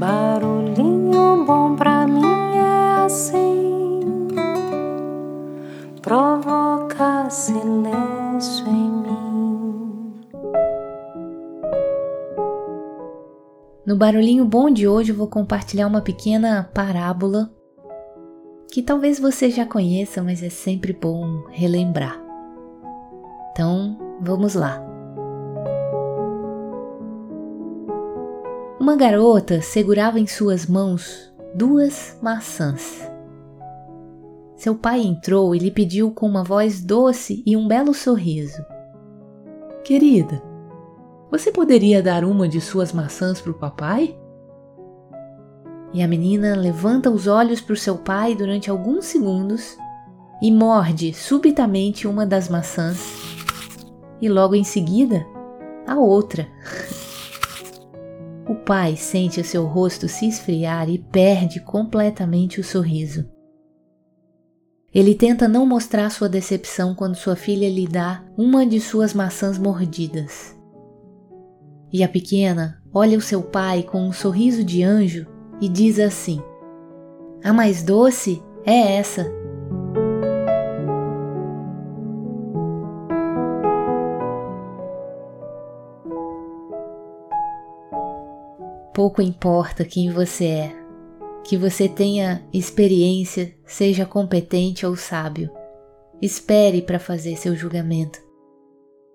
Barulhinho bom pra mim é assim, provoca silêncio em mim. No barulhinho bom de hoje eu vou compartilhar uma pequena parábola que talvez você já conheça, mas é sempre bom relembrar. Então, vamos lá. Uma garota segurava em suas mãos duas maçãs. Seu pai entrou e lhe pediu com uma voz doce e um belo sorriso: Querida, você poderia dar uma de suas maçãs para o papai? E a menina levanta os olhos para o seu pai durante alguns segundos e morde subitamente uma das maçãs, e logo em seguida a outra. O pai sente o seu rosto se esfriar e perde completamente o sorriso. Ele tenta não mostrar sua decepção quando sua filha lhe dá uma de suas maçãs mordidas. E a pequena olha o seu pai com um sorriso de anjo e diz assim: A mais doce é essa. Pouco importa quem você é, que você tenha experiência, seja competente ou sábio. Espere para fazer seu julgamento.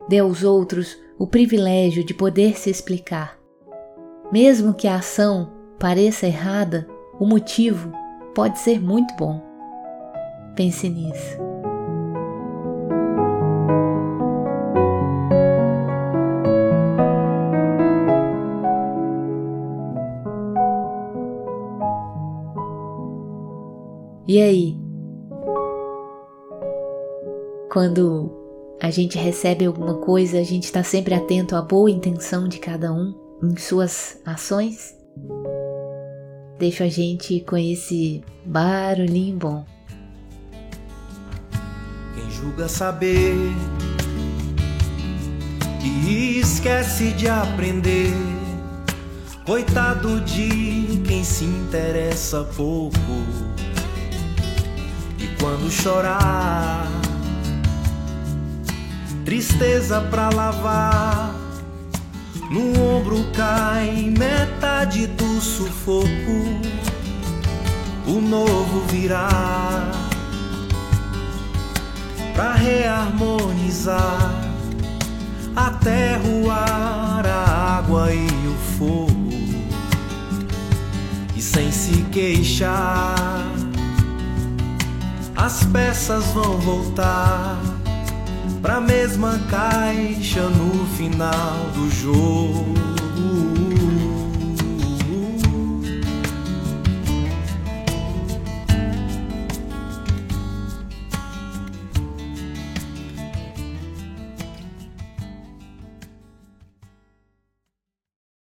Dê aos outros o privilégio de poder se explicar. Mesmo que a ação pareça errada, o motivo pode ser muito bom. Pense nisso. E aí? Quando a gente recebe alguma coisa, a gente está sempre atento à boa intenção de cada um em suas ações? Deixa a gente com esse barulhinho bom. Quem julga saber e esquece de aprender. Coitado de quem se interessa pouco quando chorar, tristeza pra lavar, no ombro cai metade do sufoco, o novo virá pra reharmonizar a terra, o ar, a água e o fogo, e sem se queixar as peças vão voltar pra mesma caixa no final do jogo.